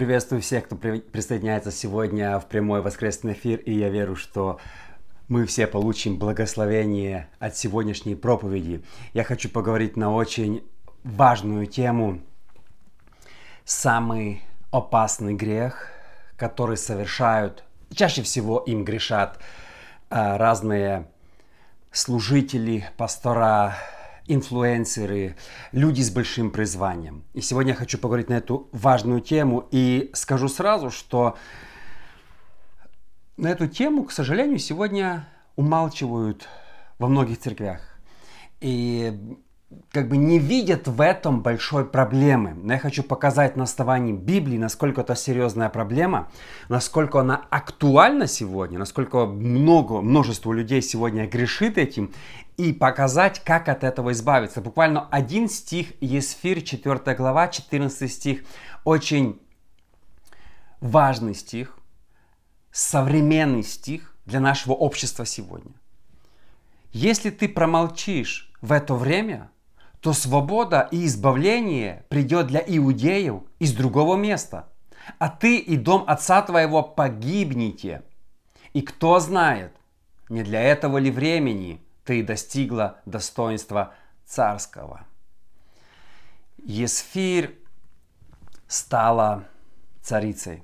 Приветствую всех, кто при- присоединяется сегодня в прямой воскресный эфир, и я верю, что мы все получим благословение от сегодняшней проповеди. Я хочу поговорить на очень важную тему. Самый опасный грех, который совершают, чаще всего им грешат а, разные служители, пастора, инфлюенсеры, люди с большим призванием. И сегодня я хочу поговорить на эту важную тему и скажу сразу, что на эту тему, к сожалению, сегодня умалчивают во многих церквях. И как бы не видят в этом большой проблемы. Но я хочу показать на основании Библии, насколько это серьезная проблема, насколько она актуальна сегодня, насколько много, множество людей сегодня грешит этим, и показать, как от этого избавиться. Буквально один стих, Есфир, 4 глава, 14 стих, очень важный стих, современный стих для нашего общества сегодня. Если ты промолчишь в это время, то свобода и избавление придет для иудеев из другого места. А ты и дом отца твоего погибнете. И кто знает, не для этого ли времени ты достигла достоинства царского. Есфир стала царицей.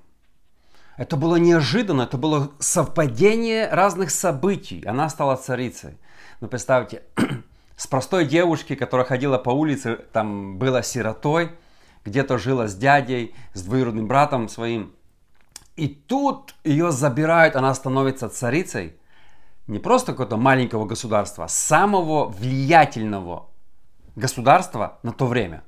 Это было неожиданно, это было совпадение разных событий. Она стала царицей. Ну, представьте, с простой девушки, которая ходила по улице, там была сиротой, где-то жила с дядей, с двоюродным братом своим. И тут ее забирают, она становится царицей. Не просто какого-то маленького государства, а самого влиятельного государства на то время.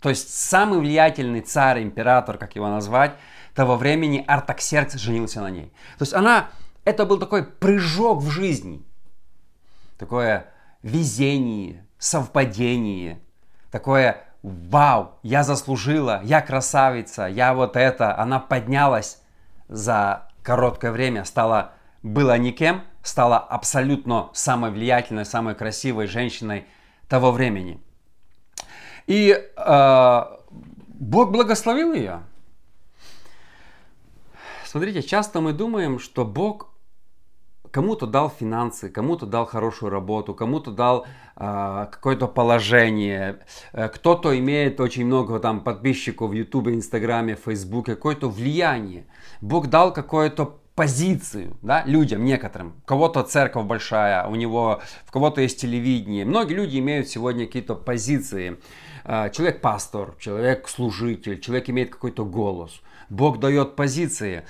То есть самый влиятельный царь, император, как его назвать, того времени Артаксеркс женился на ней. То есть она, это был такой прыжок в жизни. Такое везение, совпадение, такое вау, я заслужила, я красавица, я вот это. Она поднялась за короткое время, стала, была никем, стала абсолютно самой влиятельной, самой красивой женщиной того времени. И э, Бог благословил ее. Смотрите, часто мы думаем, что Бог кому-то дал финансы, кому-то дал хорошую работу, кому-то дал э, какое-то положение, э, кто-то имеет очень много там подписчиков в Ютубе, Инстаграме, Фейсбуке, какое-то влияние. Бог дал какое-то позицию да, людям, некоторым. У кого-то церковь большая, у него, в кого-то есть телевидение. Многие люди имеют сегодня какие-то позиции. Человек пастор, человек служитель, человек имеет какой-то голос. Бог дает позиции.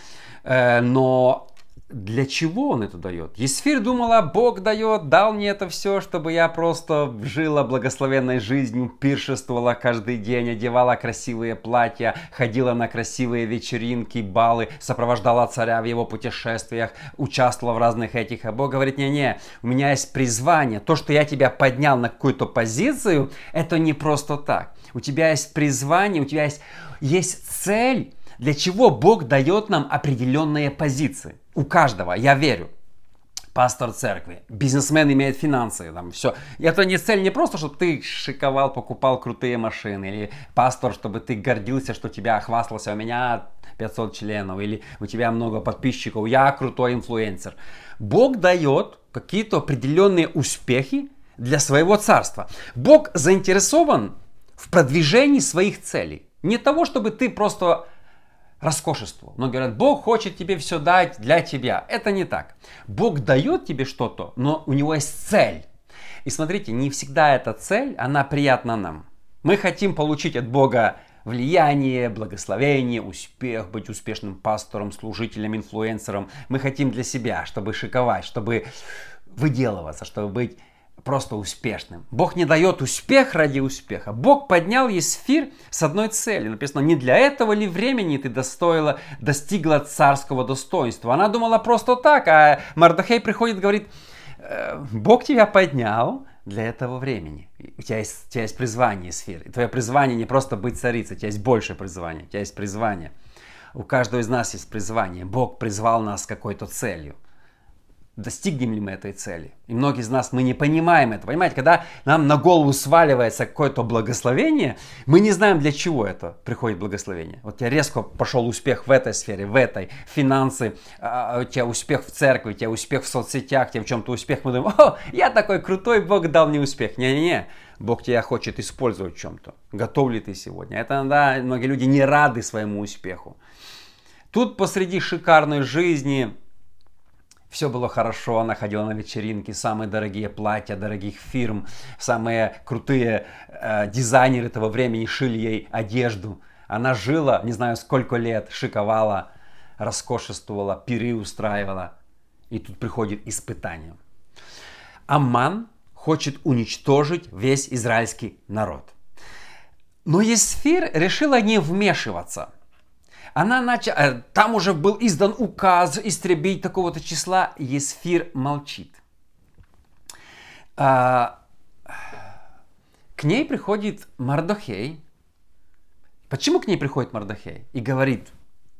Э, но для чего он это дает? Есфир думала, Бог дает, дал мне это все, чтобы я просто жила благословенной жизнью, пиршествовала каждый день, одевала красивые платья, ходила на красивые вечеринки, балы, сопровождала царя в его путешествиях, участвовала в разных этих. А Бог говорит, не-не, у меня есть призвание. То, что я тебя поднял на какую-то позицию, это не просто так. У тебя есть призвание, у тебя есть, есть цель, для чего Бог дает нам определенные позиции. У каждого, я верю. Пастор церкви, бизнесмен имеет финансы, там все. Это не цель не просто, чтобы ты шиковал, покупал крутые машины, или пастор, чтобы ты гордился, что тебя хвастался, у меня 500 членов, или у тебя много подписчиков, я крутой инфлюенсер. Бог дает какие-то определенные успехи для своего царства. Бог заинтересован в продвижении своих целей. Не того, чтобы ты просто роскошеству. Но говорят, Бог хочет тебе все дать для тебя. Это не так. Бог дает тебе что-то, но у него есть цель. И смотрите, не всегда эта цель, она приятна нам. Мы хотим получить от Бога влияние, благословение, успех, быть успешным пастором, служителем, инфлюенсером. Мы хотим для себя, чтобы шиковать, чтобы выделываться, чтобы быть просто успешным. Бог не дает успех ради успеха. Бог поднял Есфир с одной целью. Написано, не для этого ли времени ты достоила, достигла царского достоинства. Она думала просто так, а Мардахей приходит и говорит, «Э, Бог тебя поднял для этого времени. У тебя есть, у тебя есть призвание, Есфир. И твое призвание не просто быть царицей, у тебя есть большее призвание, у тебя есть призвание. У каждого из нас есть призвание. Бог призвал нас с какой-то целью. Достигнем ли мы этой цели. И многие из нас, мы не понимаем это. Понимаете, когда нам на голову сваливается какое-то благословение, мы не знаем, для чего это приходит благословение. Вот тебя резко пошел успех в этой сфере, в этой, финансы, а, у тебя успех в церкви, у тебя успех в соцсетях, у тебя в чем-то успех. Мы думаем, о, я такой крутой, Бог дал мне успех. Не-не-не, Бог тебя хочет использовать в чем-то. Готов ли ты сегодня? Это, да, многие люди не рады своему успеху. Тут посреди шикарной жизни, все было хорошо, она ходила на вечеринки, самые дорогие платья дорогих фирм, самые крутые э, дизайнеры этого времени шили ей одежду. Она жила, не знаю сколько лет, шиковала, роскошествовала, пиры устраивала. И тут приходит испытание. Аман хочет уничтожить весь израильский народ. Но Есфир решила не вмешиваться – она начала, э, там уже был издан указ истребить такого-то числа, Есфир молчит. А, к ней приходит Мардохей. Почему к ней приходит Мардохей? И говорит,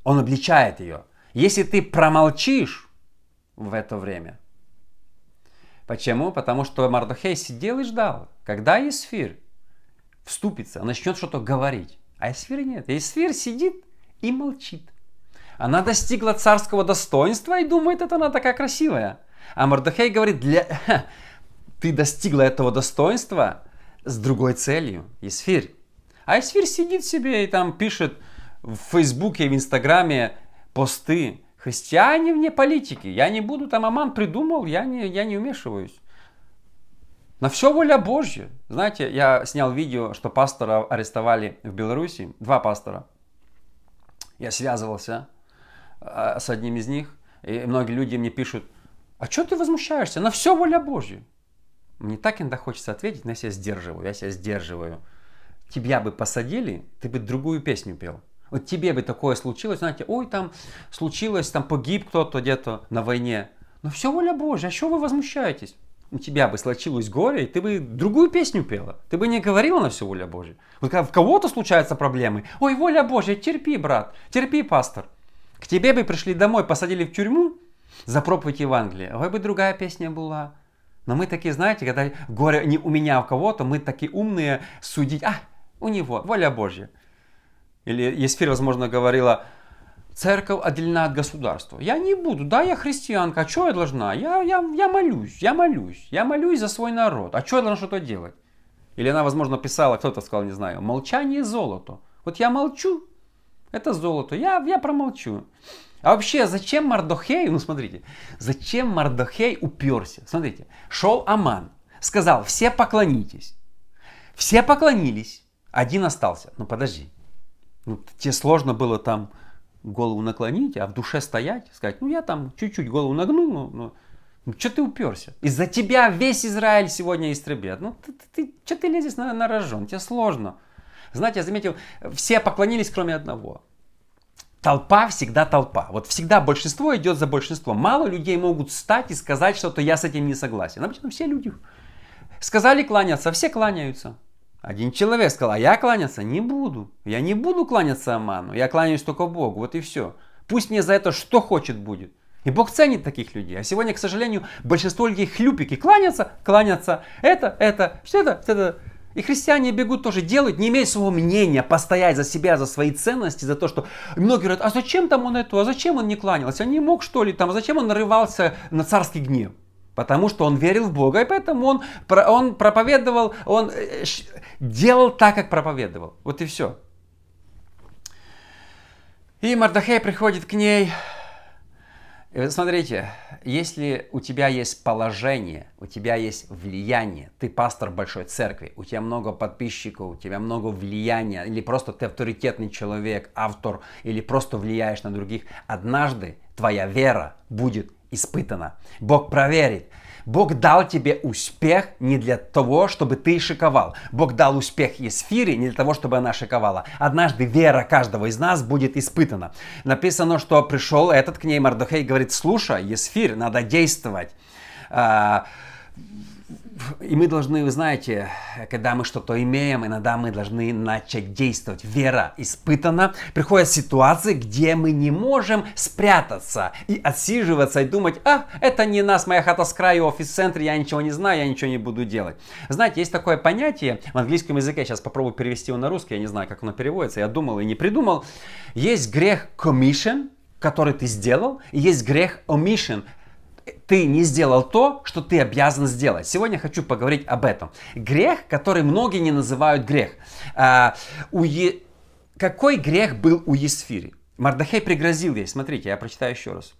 он обличает ее. Если ты промолчишь в это время. Почему? Потому что Мардохей сидел и ждал, когда Есфир вступится, начнет что-то говорить. А Есфир нет. Есфир сидит и молчит. Она достигла царского достоинства и думает, это она такая красивая. А Мордехей говорит, для... ты достигла этого достоинства с другой целью. Исфирь. А Исфирь сидит себе и там пишет в Фейсбуке, в Инстаграме посты. Христиане вне политики. Я не буду там, Аман придумал, я не, я не вмешиваюсь. На все воля Божья. Знаете, я снял видео, что пастора арестовали в Беларуси. Два пастора. Я связывался а, с одним из них, и многие люди мне пишут, а что ты возмущаешься? На все воля Божья. Мне так иногда хочется ответить, но я себя сдерживаю, я себя сдерживаю. Тебя бы посадили, ты бы другую песню пел. Вот тебе бы такое случилось, знаете, ой, там случилось, там погиб кто-то где-то на войне. Но все воля Божья, а что вы возмущаетесь? У тебя бы случилось горе, и ты бы другую песню пела. Ты бы не говорила на всю воля Божья. Вот когда в кого-то случаются проблемы, ой, воля Божья, терпи, брат, терпи, пастор. К тебе бы пришли домой, посадили в тюрьму за проповедь Евангелия. Ой, бы другая песня была. Но мы такие, знаете, когда горе не у меня, а у кого-то, мы такие умные судить. А, у него, воля Божья. Или Есфир, возможно, говорила, церковь отделена от государства. Я не буду, да, я христианка, а что я должна? Я, я, я молюсь, я молюсь, я молюсь за свой народ. А что я должна что-то делать? Или она, возможно, писала, кто-то сказал, не знаю, молчание золото. Вот я молчу, это золото, я, я промолчу. А вообще, зачем Мардохей, ну смотрите, зачем Мардохей уперся? Смотрите, шел Аман, сказал, все поклонитесь. Все поклонились, один остался. Ну подожди, ну, тебе сложно было там голову наклонить, а в душе стоять, сказать, ну я там чуть-чуть голову нагнул, но, но ну, что ты уперся? Из-за тебя весь Израиль сегодня истребят. Ну, ты, ты, ты, что ты лезешь на, на рожон? Тебе сложно. Знаете, я заметил, все поклонились, кроме одного. Толпа всегда толпа. Вот всегда большинство идет за большинством. Мало людей могут встать и сказать что-то, я с этим не согласен. Обычно все люди сказали кланяться, все кланяются. Один человек сказал, а я кланяться не буду. Я не буду кланяться Аману, я кланяюсь только Богу, вот и все. Пусть мне за это что хочет будет. И Бог ценит таких людей. А сегодня, к сожалению, большинство людей хлюпики кланятся, кланятся. Это, это, что это, это. И христиане бегут тоже делают, не имея своего мнения, постоять за себя, за свои ценности, за то, что... многие говорят, а зачем там он это, а зачем он не кланялся, а не мог что ли там, а зачем он нарывался на царский гнев? Потому что он верил в Бога, и поэтому он, он проповедовал, он э, делал так, как проповедовал. Вот и все. И Мардахей приходит к ней. И вы смотрите, если у тебя есть положение, у тебя есть влияние, ты пастор большой церкви, у тебя много подписчиков, у тебя много влияния, или просто ты авторитетный человек, автор, или просто влияешь на других, однажды твоя вера будет испытана. Бог проверит. Бог дал тебе успех не для того, чтобы ты шиковал. Бог дал успех Есфире не для того, чтобы она шиковала. Однажды вера каждого из нас будет испытана. Написано, что пришел этот к ней Мардохей и говорит, слушай, Есфир, надо действовать. И мы должны, вы знаете, когда мы что-то имеем, иногда мы должны начать действовать. Вера испытана. Приходят ситуации, где мы не можем спрятаться и отсиживаться и думать, а, это не нас, моя хата с краю, офис-центр, я ничего не знаю, я ничего не буду делать. Знаете, есть такое понятие в английском языке, сейчас попробую перевести его на русский, я не знаю, как оно переводится, я думал и не придумал. Есть грех commission, который ты сделал, и есть грех omission, ты не сделал то, что ты обязан сделать. Сегодня хочу поговорить об этом. Грех, который многие не называют грех. А, у е... Какой грех был у Есфири? Мардахей пригрозил ей. Смотрите, я прочитаю еще раз.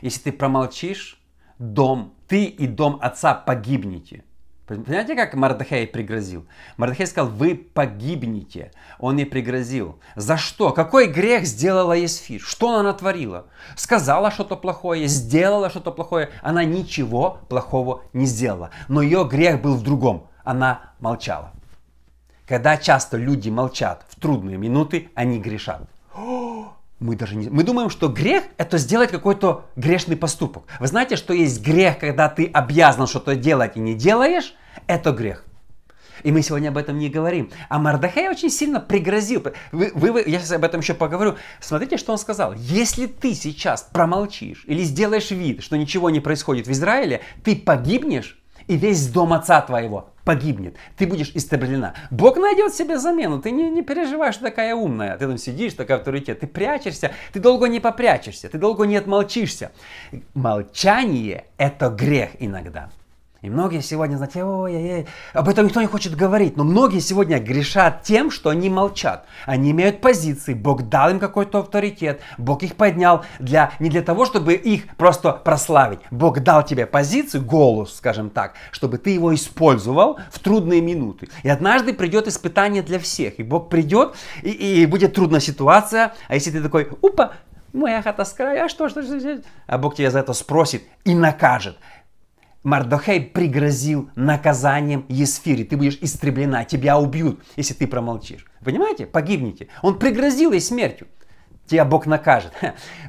Если ты промолчишь, дом, ты и дом отца погибнете. Понимаете, как Мардахей пригрозил? Мардахей сказал, вы погибнете. Он не пригрозил. За что? Какой грех сделала Есфир? Что она натворила? Сказала что-то плохое, сделала что-то плохое. Она ничего плохого не сделала. Но ее грех был в другом. Она молчала. Когда часто люди молчат в трудные минуты, они грешат. Мы даже не... Мы думаем, что грех – это сделать какой-то грешный поступок. Вы знаете, что есть грех, когда ты обязан что-то делать и не делаешь? Это грех. И мы сегодня об этом не говорим. А Мардахей очень сильно пригрозил. Вы, вы, вы, я сейчас об этом еще поговорю. Смотрите, что он сказал. Если ты сейчас промолчишь или сделаешь вид, что ничего не происходит в Израиле, ты погибнешь, и весь дом отца твоего погибнет. Ты будешь истреблена. Бог найдет себе замену. Ты не, не переживай, что такая умная. Ты там сидишь, такой авторитет. Ты прячешься. Ты долго не попрячешься. Ты долго не отмолчишься. Молчание – это грех иногда. И многие сегодня, знаете, ой-ой-ой, об этом никто не хочет говорить, но многие сегодня грешат тем, что они молчат. Они имеют позиции, Бог дал им какой-то авторитет, Бог их поднял для, не для того, чтобы их просто прославить. Бог дал тебе позицию, голос, скажем так, чтобы ты его использовал в трудные минуты. И однажды придет испытание для всех, и Бог придет, и, и будет трудная ситуация, а если ты такой, упа, моя хата с края, а что, что, что, что? А Бог тебя за это спросит и накажет. Мардохей пригрозил наказанием Есфире. Ты будешь истреблена, тебя убьют, если ты промолчишь. Понимаете? Погибнете. Он пригрозил ей смертью. Тебя Бог накажет.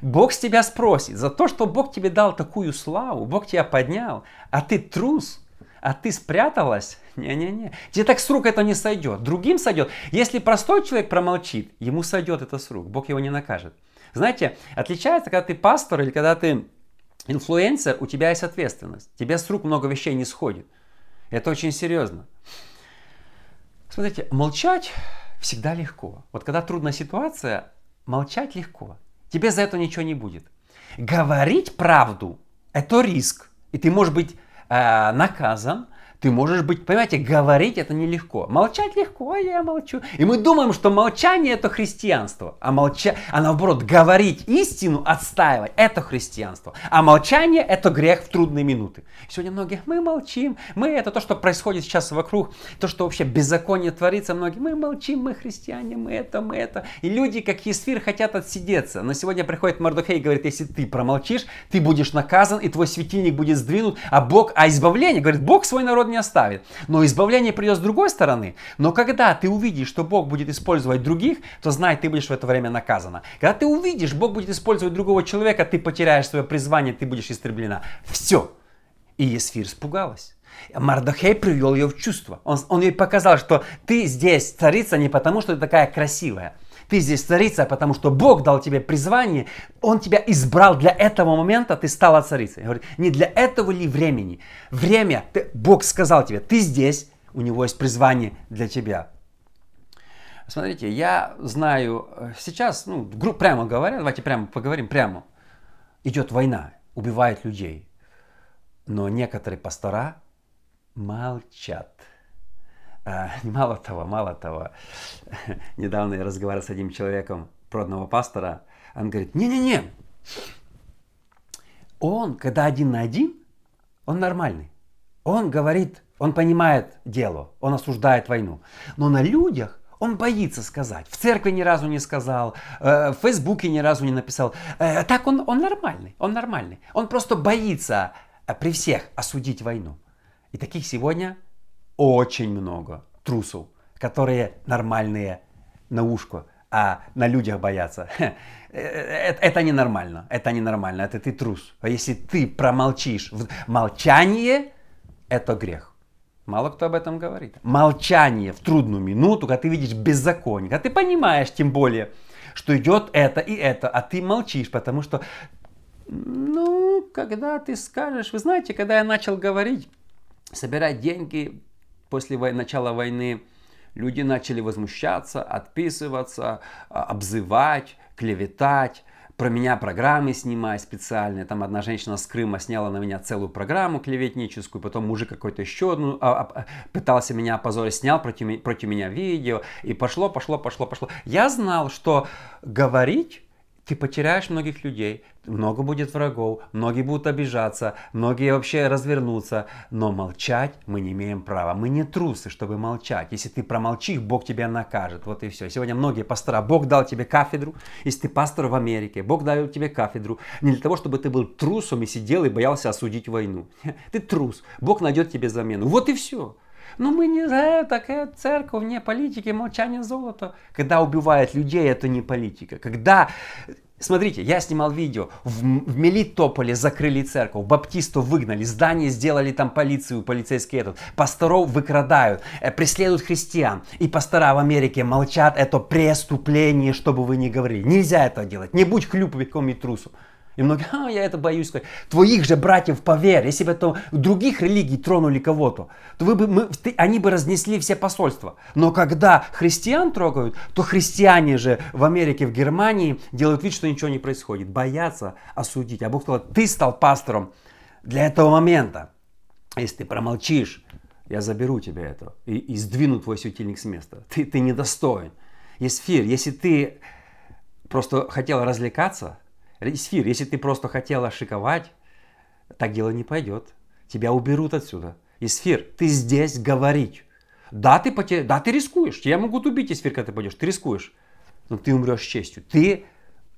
Бог с тебя спросит за то, что Бог тебе дал такую славу, Бог тебя поднял, а ты трус, а ты спряталась. Не-не-не. Тебе так с рук это не сойдет. Другим сойдет. Если простой человек промолчит, ему сойдет это с рук. Бог его не накажет. Знаете, отличается, когда ты пастор или когда ты инфлюенсер, у тебя есть ответственность. Тебе с рук много вещей не сходит. Это очень серьезно. Смотрите, молчать всегда легко. Вот когда трудная ситуация, молчать легко. Тебе за это ничего не будет. Говорить правду – это риск. И ты можешь быть э, наказан, ты можешь быть, понимаете, говорить это нелегко. Молчать легко, я молчу. И мы думаем, что молчание это христианство. А, молча... а наоборот, говорить истину, отстаивать, это христианство. А молчание это грех в трудные минуты. Сегодня многие, мы молчим, мы это то, что происходит сейчас вокруг, то, что вообще беззаконие творится, многие, мы молчим, мы христиане, мы это, мы это. И люди, как Есфир, хотят отсидеться. Но сегодня приходит Мардухей и говорит, если ты промолчишь, ты будешь наказан, и твой светильник будет сдвинут, а Бог, а избавление, говорит, Бог свой народ не не оставит. Но избавление придет с другой стороны. Но когда ты увидишь, что Бог будет использовать других, то знай, ты будешь в это время наказана. Когда ты увидишь, Бог будет использовать другого человека, ты потеряешь свое призвание, ты будешь истреблена. Все. И Есфир испугалась. Мардахей привел ее в чувство. Он, он ей показал, что ты здесь царица не потому, что ты такая красивая, ты здесь царица, потому что Бог дал тебе призвание, Он тебя избрал для этого момента, ты стала царицей. Говорит, не для этого ли времени? Время, ты, Бог сказал тебе, ты здесь, у Него есть призвание для тебя. Смотрите, я знаю, э, сейчас, ну, прямо говоря, давайте прямо поговорим прямо. Идет война, убивает людей. Но некоторые пастора молчат. А, мало того, мало того, недавно я разговаривал с одним человеком, продного пастора, он говорит, не-не-не, он, когда один на один, он нормальный. Он говорит, он понимает дело, он осуждает войну. Но на людях он боится сказать. В церкви ни разу не сказал, э, в Фейсбуке ни разу не написал. Э, так он, он нормальный, он нормальный. Он просто боится э, при всех осудить войну. И таких сегодня очень много трусов, которые нормальные на ушко, а на людях боятся. Это ненормально, это ненормально, это ты трус. А если ты промолчишь, молчание – это грех. Мало кто об этом говорит. Молчание в трудную минуту, когда ты видишь беззаконие, когда ты понимаешь тем более, что идет это и это, а ты молчишь, потому что, ну, когда ты скажешь, вы знаете, когда я начал говорить, собирать деньги после начала войны, люди начали возмущаться, отписываться, а, обзывать, клеветать, про меня программы снимать специальные. Там одна женщина с Крыма сняла на меня целую программу клеветническую, потом мужик какой-то еще одну а, а, пытался меня опозорить, снял против, против меня видео, и пошло, пошло, пошло, пошло. Я знал, что говорить ты потеряешь многих людей, много будет врагов, многие будут обижаться, многие вообще развернутся, но молчать мы не имеем права. Мы не трусы, чтобы молчать. Если ты промолчишь, Бог тебя накажет. Вот и все. Сегодня многие пастора, Бог дал тебе кафедру, если ты пастор в Америке, Бог дал тебе кафедру не для того, чтобы ты был трусом и сидел и боялся осудить войну. Ты трус, Бог найдет тебе замену. Вот и все. Но мы не за такая церковь, не политики, молчание золото. Когда убивают людей, это не политика. Когда Смотрите, я снимал видео, в, в Мелитополе закрыли церковь, баптистов выгнали, здание сделали там полицию, полицейский этот, пасторов выкрадают, э, преследуют христиан. И пастора в Америке молчат, это преступление, чтобы вы не говорили. Нельзя это делать, не будь хлюповиком и трусом. И многие, а, я это боюсь сказать. Твоих же братьев поверь, если бы это других религий тронули кого-то, то вы бы, мы, ты, они бы разнесли все посольства. Но когда христиан трогают, то христиане же в Америке, в Германии делают вид, что ничего не происходит. Боятся осудить. А Бог сказал, ты стал пастором для этого момента. Если ты промолчишь, я заберу тебя это и, и сдвину твой светильник с места. Ты, ты недостоин. Есфир, если ты просто хотел развлекаться, Исфир, если ты просто хотела шиковать, так дело не пойдет. Тебя уберут отсюда. Исфир, ты здесь говорить. Да, ты, поте... да, ты рискуешь. Тебя могут убить, Исфир, когда ты пойдешь. Ты рискуешь. Но ты умрешь с честью. Ты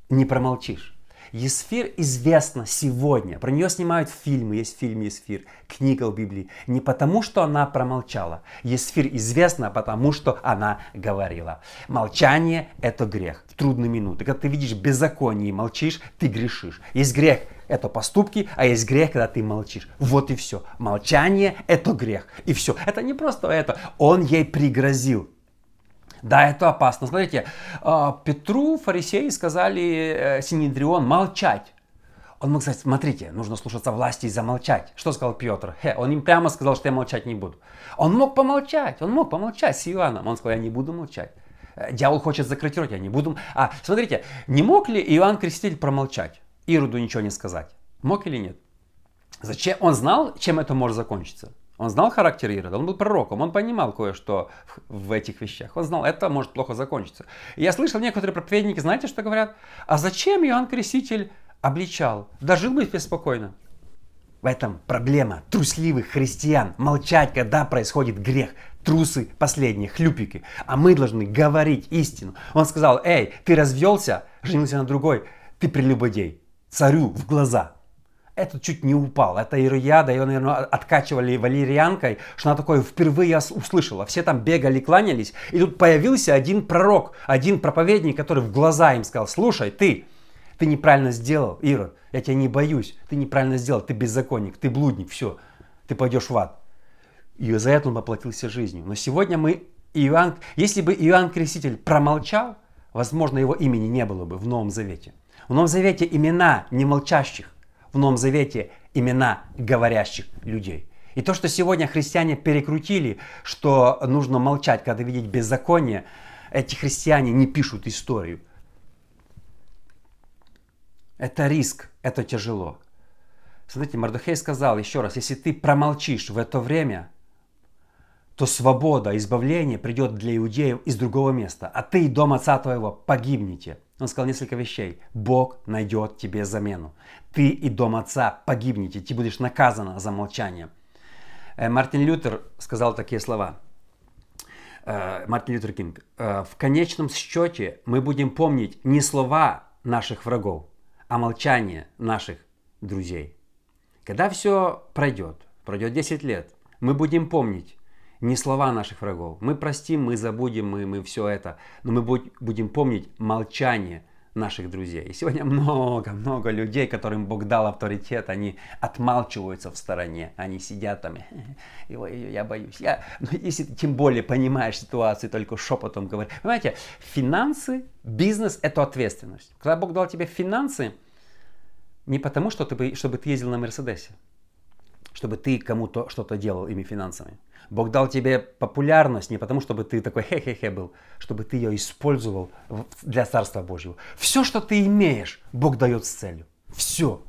не промолчишь. Есфир известна сегодня. Про нее снимают фильмы, есть фильм Есфир, книга в Библии. Не потому, что она промолчала. Есфир известна, потому что она говорила. Молчание – это грех в трудные минуты. Когда ты видишь беззаконие и молчишь, ты грешишь. Есть грех – это поступки, а есть грех, когда ты молчишь. Вот и все. Молчание – это грех. И все. Это не просто это. Он ей пригрозил. Да, это опасно. Смотрите, а, Петру фарисеи сказали э, Синедрион молчать. Он мог сказать, смотрите, нужно слушаться власти и замолчать. Что сказал Петр? Хе, он им прямо сказал, что я молчать не буду. Он мог помолчать, он мог помолчать с Иоанном. Он сказал, я не буду молчать. Э, дьявол хочет закрыть рот, я не буду. А, смотрите, не мог ли Иоанн Креститель промолчать? Ироду ничего не сказать? Мог или нет? Зачем? Он знал, чем это может закончиться. Он знал характер Ирода, он был пророком, он понимал кое-что в этих вещах. Он знал, это может плохо закончиться. Я слышал, некоторые проповедники, знаете, что говорят? А зачем Иоанн Креститель обличал? Да жил бы себе спокойно. В этом проблема трусливых христиан. Молчать, когда происходит грех. Трусы последние, хлюпики. А мы должны говорить истину. Он сказал, эй, ты развелся, женился на другой, ты прелюбодей. Царю в глаза этот чуть не упал. Это Ирояда, ее, наверное, откачивали валерьянкой, что она такое впервые услышала. Все там бегали, кланялись. И тут появился один пророк, один проповедник, который в глаза им сказал, слушай, ты, ты неправильно сделал, Ирод, я тебя не боюсь, ты неправильно сделал, ты беззаконник, ты блудник, все, ты пойдешь в ад. И за это он поплатился жизнью. Но сегодня мы, Иоанн, если бы Иоанн Креститель промолчал, возможно, его имени не было бы в Новом Завете. В Новом Завете имена немолчащих в Новом Завете имена говорящих людей. И то, что сегодня христиане перекрутили, что нужно молчать, когда видеть беззаконие, эти христиане не пишут историю. Это риск, это тяжело. Смотрите, Мардухей сказал еще раз, если ты промолчишь в это время, то свобода, избавление придет для иудеев из другого места, а ты и дом отца твоего погибнете. Он сказал несколько вещей. Бог найдет тебе замену. Ты и дом отца погибнете, ты будешь наказан за молчание. Э, Мартин Лютер сказал такие слова. Э, Мартин Лютер Кинг. «Э, в конечном счете мы будем помнить не слова наших врагов, а молчание наших друзей. Когда все пройдет, пройдет 10 лет, мы будем помнить не слова наших врагов. Мы простим, мы забудем, мы, мы все это. Но мы будем помнить молчание наших друзей. И сегодня много-много людей, которым Бог дал авторитет, они отмалчиваются в стороне. Они сидят там, я боюсь. Я, ну, если тем более понимаешь ситуацию, только шепотом говоришь. Понимаете, финансы, бизнес – это ответственность. Когда Бог дал тебе финансы, не потому, что ты, чтобы ты ездил на Мерседесе, чтобы ты кому-то что-то делал ими финансами. Бог дал тебе популярность не потому, чтобы ты такой хе-хе-хе был, чтобы ты ее использовал для Царства Божьего. Все, что ты имеешь, Бог дает с целью. Все.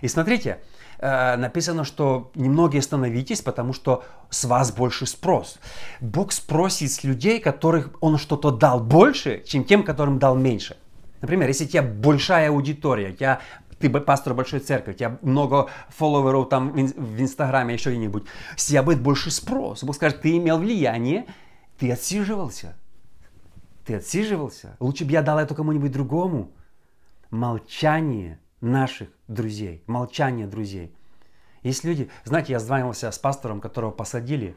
И смотрите, э, написано, что немногие становитесь, потому что с вас больше спрос. Бог спросит с людей, которых Он что-то дал больше, чем тем, которым дал меньше. Например, если у тебя большая аудитория, у тебя ты пастор большой церкви, у тебя много фолловеров там в Инстаграме, еще где-нибудь, с тебя будет больше спрос. Бог скажет, ты имел влияние, ты отсиживался. Ты отсиживался. Лучше бы я дал это кому-нибудь другому. Молчание наших друзей. Молчание друзей. Есть люди, знаете, я звонился с пастором, которого посадили.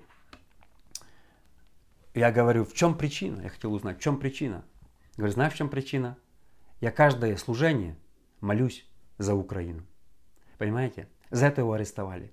Я говорю, в чем причина? Я хотел узнать, в чем причина. Говорю, знаешь, в чем причина? Я каждое служение молюсь за Украину. Понимаете? За это его арестовали.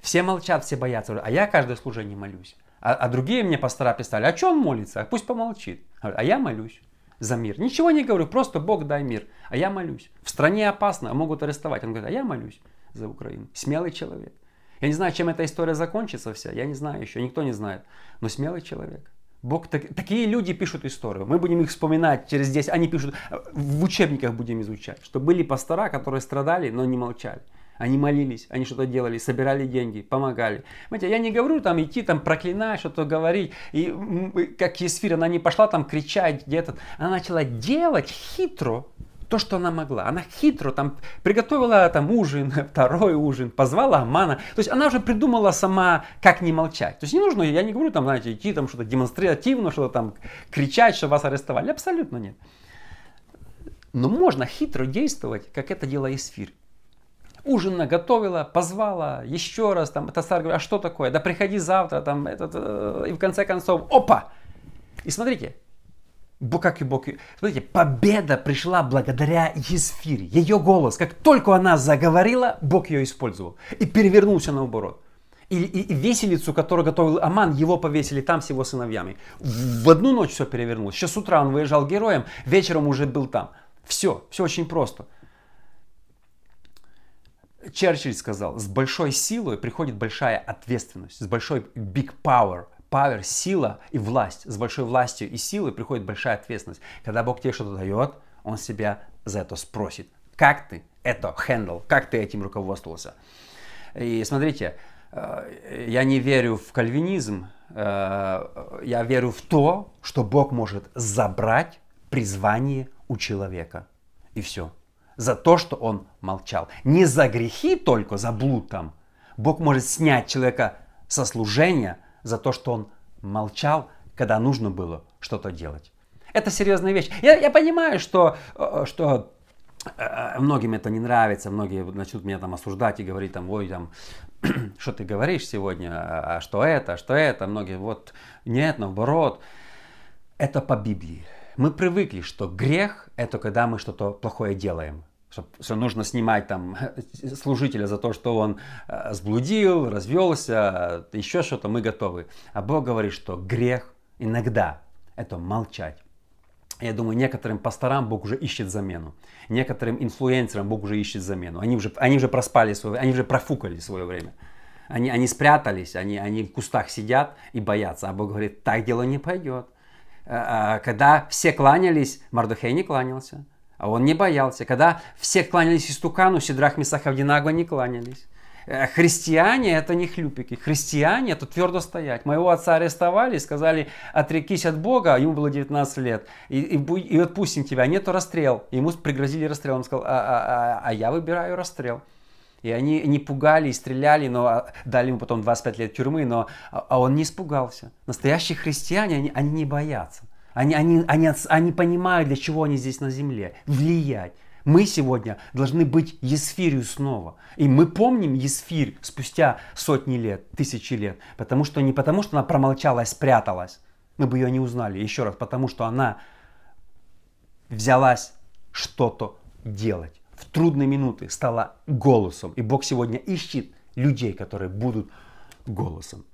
Все молчат, все боятся. А я каждое служение молюсь. А, а другие мне пастора писали, а что он молится? Пусть помолчит. А я молюсь за мир. Ничего не говорю, просто Бог дай мир. А я молюсь. В стране опасно, могут арестовать. Он говорит, а я молюсь за Украину. Смелый человек. Я не знаю, чем эта история закончится вся. Я не знаю еще, никто не знает. Но смелый человек. Бог, так, такие люди пишут историю. Мы будем их вспоминать через 10. Они пишут, в учебниках будем изучать. Что были пастора, которые страдали, но не молчали. Они молились, они что-то делали, собирали деньги, помогали. Понимаете, я не говорю там идти, там проклинать, что-то говорить. И как Есфир, она не пошла там кричать где-то. Она начала делать хитро, то, что она могла. Она хитро там приготовила там ужин, второй ужин, позвала Амана. То есть она уже придумала сама, как не молчать. То есть не нужно, я не говорю там, знаете, идти там что-то демонстративно, что-то там кричать, что вас арестовали. Абсолютно нет. Но можно хитро действовать, как это делала Исфир. Ужин наготовила, позвала еще раз, там, это царь говорит, а что такое? Да приходи завтра, там, этот, э, и в конце концов, опа! И смотрите, как и Бог. Смотрите, победа пришла благодаря Есфире. Ее голос, как только она заговорила, Бог ее использовал. И перевернулся наоборот. И, и, и веселицу, которую готовил Аман, его повесили там с его сыновьями. В одну ночь все перевернулось. Сейчас с утра он выезжал героем, вечером уже был там. Все, все очень просто. Черчилль сказал, с большой силой приходит большая ответственность, с большой big power – power, сила и власть. С большой властью и силой приходит большая ответственность. Когда Бог тебе что-то дает, Он себя за это спросит. Как ты это handle, как ты этим руководствовался? И смотрите, э, я не верю в кальвинизм, э, я верю в то, что Бог может забрать призвание у человека. И все. За то, что он молчал. Не за грехи только, за блуд там. Бог может снять человека со служения, за то, что он молчал, когда нужно было что-то делать. Это серьезная вещь. Я, я понимаю, что, э, что э, многим это не нравится, многие начнут меня там осуждать и говорить там, ой, там, что ты говоришь сегодня, а, а что это, что это, многие, вот, нет, наоборот. Это по Библии. Мы привыкли, что грех – это когда мы что-то плохое делаем что, что нужно снимать там служителя за то, что он э, сблудил, развелся, еще что-то, мы готовы. А Бог говорит, что грех иногда это молчать. Я думаю, некоторым пасторам Бог уже ищет замену. Некоторым инфлюенсерам Бог уже ищет замену. Они уже, они уже проспали свое они уже профукали свое время. Они, они спрятались, они, они в кустах сидят и боятся. А Бог говорит, так дело не пойдет. А, а, когда все кланялись, Мардухей не кланялся. А он не боялся. Когда все кланялись истукану, Сидрах, Месах, Авдинагва не кланялись. Э, христиане это не хлюпики. Христиане это твердо стоять. Моего отца арестовали, сказали, отрекись от Бога, ему было 19 лет, и, и, и отпустим тебя. Нету расстрел. Ему пригрозили расстрел. Он сказал, а, а, а, а я выбираю расстрел. И они не пугали и стреляли, но а, дали ему потом 25 лет тюрьмы, но а, а он не испугался. Настоящие христиане, они, они не боятся. Они, они, они, они понимают, для чего они здесь на земле. Влиять. Мы сегодня должны быть Есфирью снова. И мы помним Есфирь спустя сотни лет, тысячи лет. Потому что не потому, что она промолчала спряталась. Мы бы ее не узнали. Еще раз, потому что она взялась что-то делать. В трудные минуты стала голосом. И Бог сегодня ищет людей, которые будут голосом.